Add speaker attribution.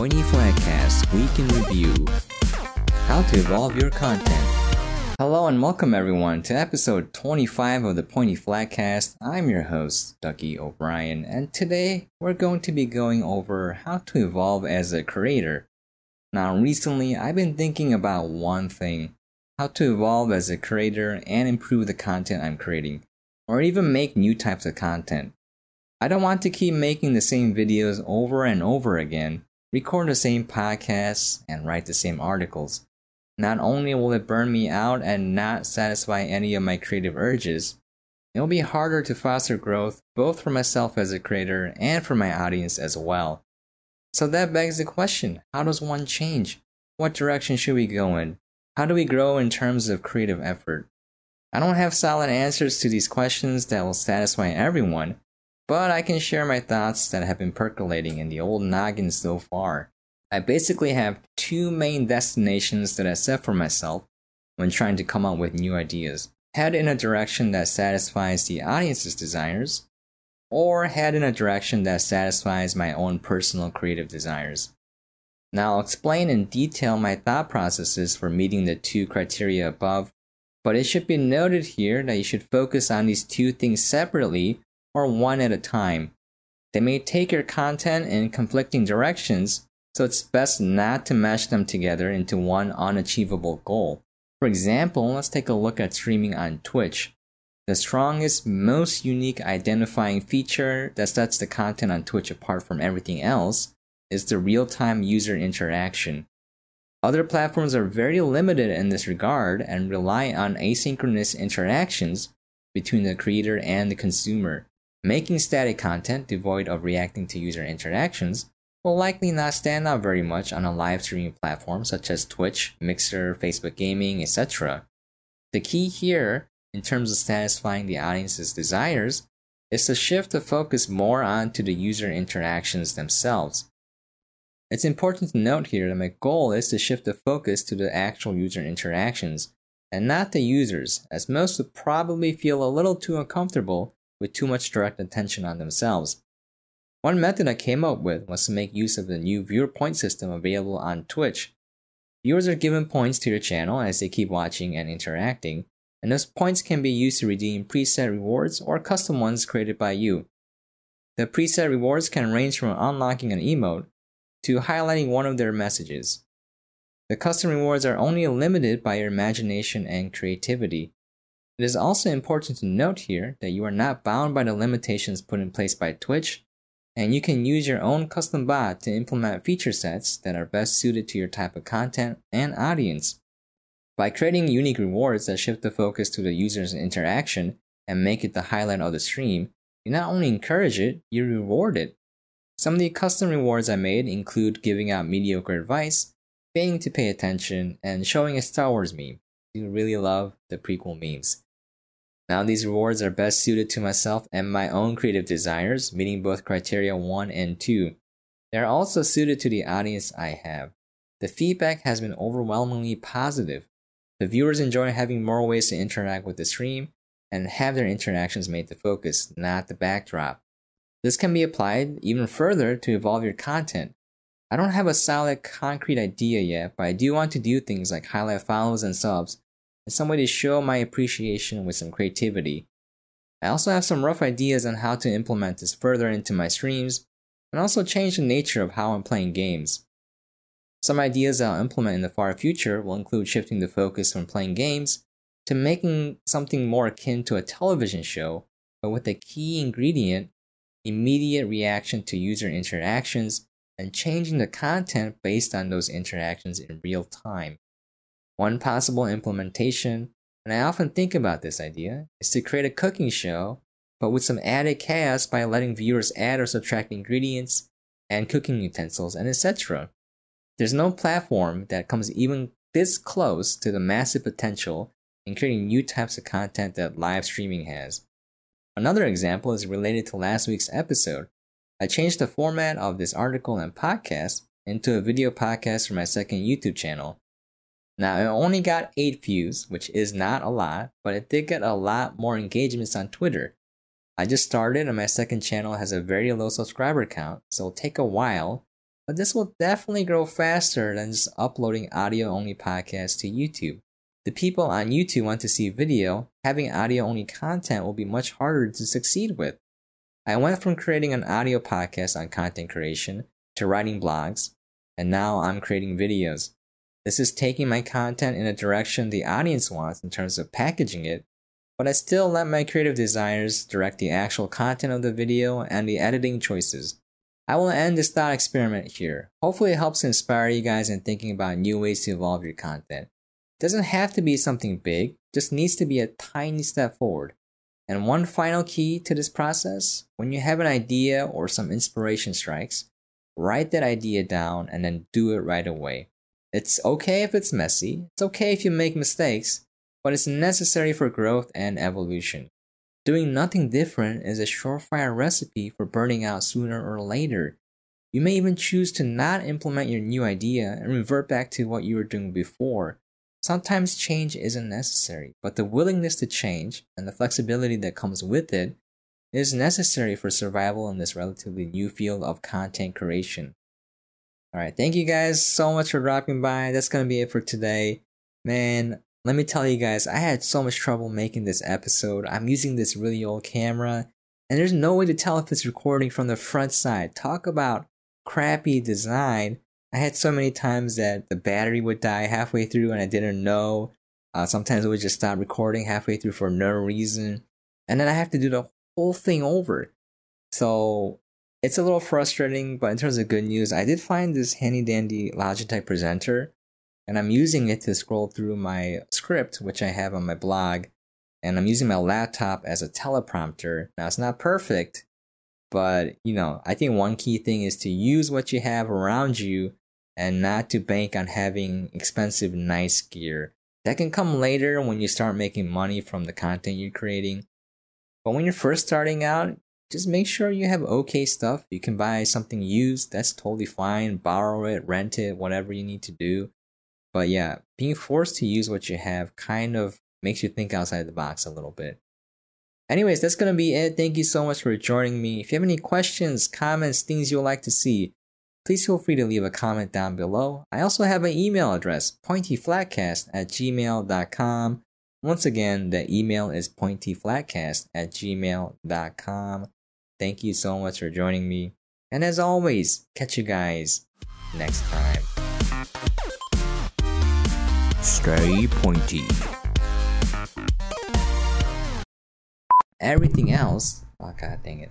Speaker 1: Pointy Flatcast Week in Review How to Evolve Your Content. Hello and welcome everyone to episode 25 of the Pointy Flatcast. I'm your host, Ducky O'Brien, and today we're going to be going over how to evolve as a creator. Now, recently I've been thinking about one thing how to evolve as a creator and improve the content I'm creating, or even make new types of content. I don't want to keep making the same videos over and over again, record the same podcasts, and write the same articles. Not only will it burn me out and not satisfy any of my creative urges, it will be harder to foster growth both for myself as a creator and for my audience as well. So that begs the question how does one change? What direction should we go in? How do we grow in terms of creative effort? I don't have solid answers to these questions that will satisfy everyone, but I can share my thoughts that have been percolating in the old noggin so far. I basically have two main destinations that I set for myself when trying to come up with new ideas. Head in a direction that satisfies the audience's desires, or head in a direction that satisfies my own personal creative desires. Now, I'll explain in detail my thought processes for meeting the two criteria above, but it should be noted here that you should focus on these two things separately or one at a time. They may take your content in conflicting directions, so it's best not to mash them together into one unachievable goal. For example, let's take a look at streaming on Twitch. The strongest, most unique identifying feature that sets the content on Twitch apart from everything else is the real time user interaction. Other platforms are very limited in this regard and rely on asynchronous interactions between the creator and the consumer. Making static content devoid of reacting to user interactions will likely not stand out very much on a live streaming platform such as Twitch, Mixer, Facebook Gaming, etc. The key here, in terms of satisfying the audience's desires, is to shift the focus more onto the user interactions themselves. It's important to note here that my goal is to shift the focus to the actual user interactions and not the users, as most would probably feel a little too uncomfortable with too much direct attention on themselves. One method I came up with was to make use of the new viewer point system available on Twitch. Viewers are given points to your channel as they keep watching and interacting, and those points can be used to redeem preset rewards or custom ones created by you. The preset rewards can range from unlocking an emote to highlighting one of their messages. The custom rewards are only limited by your imagination and creativity, it is also important to note here that you are not bound by the limitations put in place by Twitch, and you can use your own custom bot to implement feature sets that are best suited to your type of content and audience. By creating unique rewards that shift the focus to the user's interaction and make it the highlight of the stream, you not only encourage it, you reward it. Some of the custom rewards I made include giving out mediocre advice, failing to pay attention, and showing a Star Wars meme. You really love the prequel memes. Now, these rewards are best suited to myself and my own creative desires, meeting both criteria 1 and 2. They are also suited to the audience I have. The feedback has been overwhelmingly positive. The viewers enjoy having more ways to interact with the stream and have their interactions made the focus, not the backdrop. This can be applied even further to evolve your content. I don't have a solid, concrete idea yet, but I do want to do things like highlight follows and subs and some way to show my appreciation with some creativity. I also have some rough ideas on how to implement this further into my streams, and also change the nature of how I'm playing games. Some ideas I'll implement in the far future will include shifting the focus from playing games to making something more akin to a television show, but with a key ingredient immediate reaction to user interactions and changing the content based on those interactions in real time. One possible implementation, and I often think about this idea, is to create a cooking show, but with some added chaos by letting viewers add or subtract ingredients and cooking utensils and etc. There's no platform that comes even this close to the massive potential in creating new types of content that live streaming has. Another example is related to last week's episode. I changed the format of this article and podcast into a video podcast for my second YouTube channel. Now, it only got 8 views, which is not a lot, but it did get a lot more engagements on Twitter. I just started and my second channel has a very low subscriber count, so it'll take a while, but this will definitely grow faster than just uploading audio only podcasts to YouTube. The people on YouTube want to see video, having audio only content will be much harder to succeed with. I went from creating an audio podcast on content creation to writing blogs, and now I'm creating videos. This is taking my content in a direction the audience wants in terms of packaging it, but I still let my creative desires direct the actual content of the video and the editing choices. I will end this thought experiment here. Hopefully, it helps inspire you guys in thinking about new ways to evolve your content. It doesn't have to be something big, just needs to be a tiny step forward. And one final key to this process when you have an idea or some inspiration strikes, write that idea down and then do it right away. It's okay if it's messy, it's okay if you make mistakes, but it's necessary for growth and evolution. Doing nothing different is a surefire recipe for burning out sooner or later. You may even choose to not implement your new idea and revert back to what you were doing before Sometimes change isn't necessary, but the willingness to change and the flexibility that comes with it is necessary for survival in this relatively new field of content creation. All right, thank you guys so much for dropping by. That's to be it for today. Man, let me tell you guys, I had so much trouble making this episode. I'm using this really old camera, and there's no way to tell if it's recording from the front side. Talk about crappy design. I had so many times that the battery would die halfway through and I didn't know. Uh, sometimes it would just stop recording halfway through for no reason. And then I have to do the whole thing over. So it's a little frustrating, but in terms of good news, I did find this handy dandy Logitech presenter and I'm using it to scroll through my script, which I have on my blog. And I'm using my laptop as a teleprompter. Now it's not perfect, but you know, I think one key thing is to use what you have around you and not to bank on having expensive, nice gear. That can come later when you start making money from the content you're creating. But when you're first starting out, just make sure you have okay stuff. You can buy something used, that's totally fine. Borrow it, rent it, whatever you need to do. But yeah, being forced to use what you have kind of makes you think outside the box a little bit. Anyways, that's gonna be it. Thank you so much for joining me. If you have any questions, comments, things you'd like to see, please feel free to leave a comment down below. I also have an email address, pointyflatcast at gmail.com. Once again, the email is pointyflatcast at gmail.com. Thank you so much for joining me. And as always, catch you guys next time. Stay pointy. Everything else, oh ah, god dang it.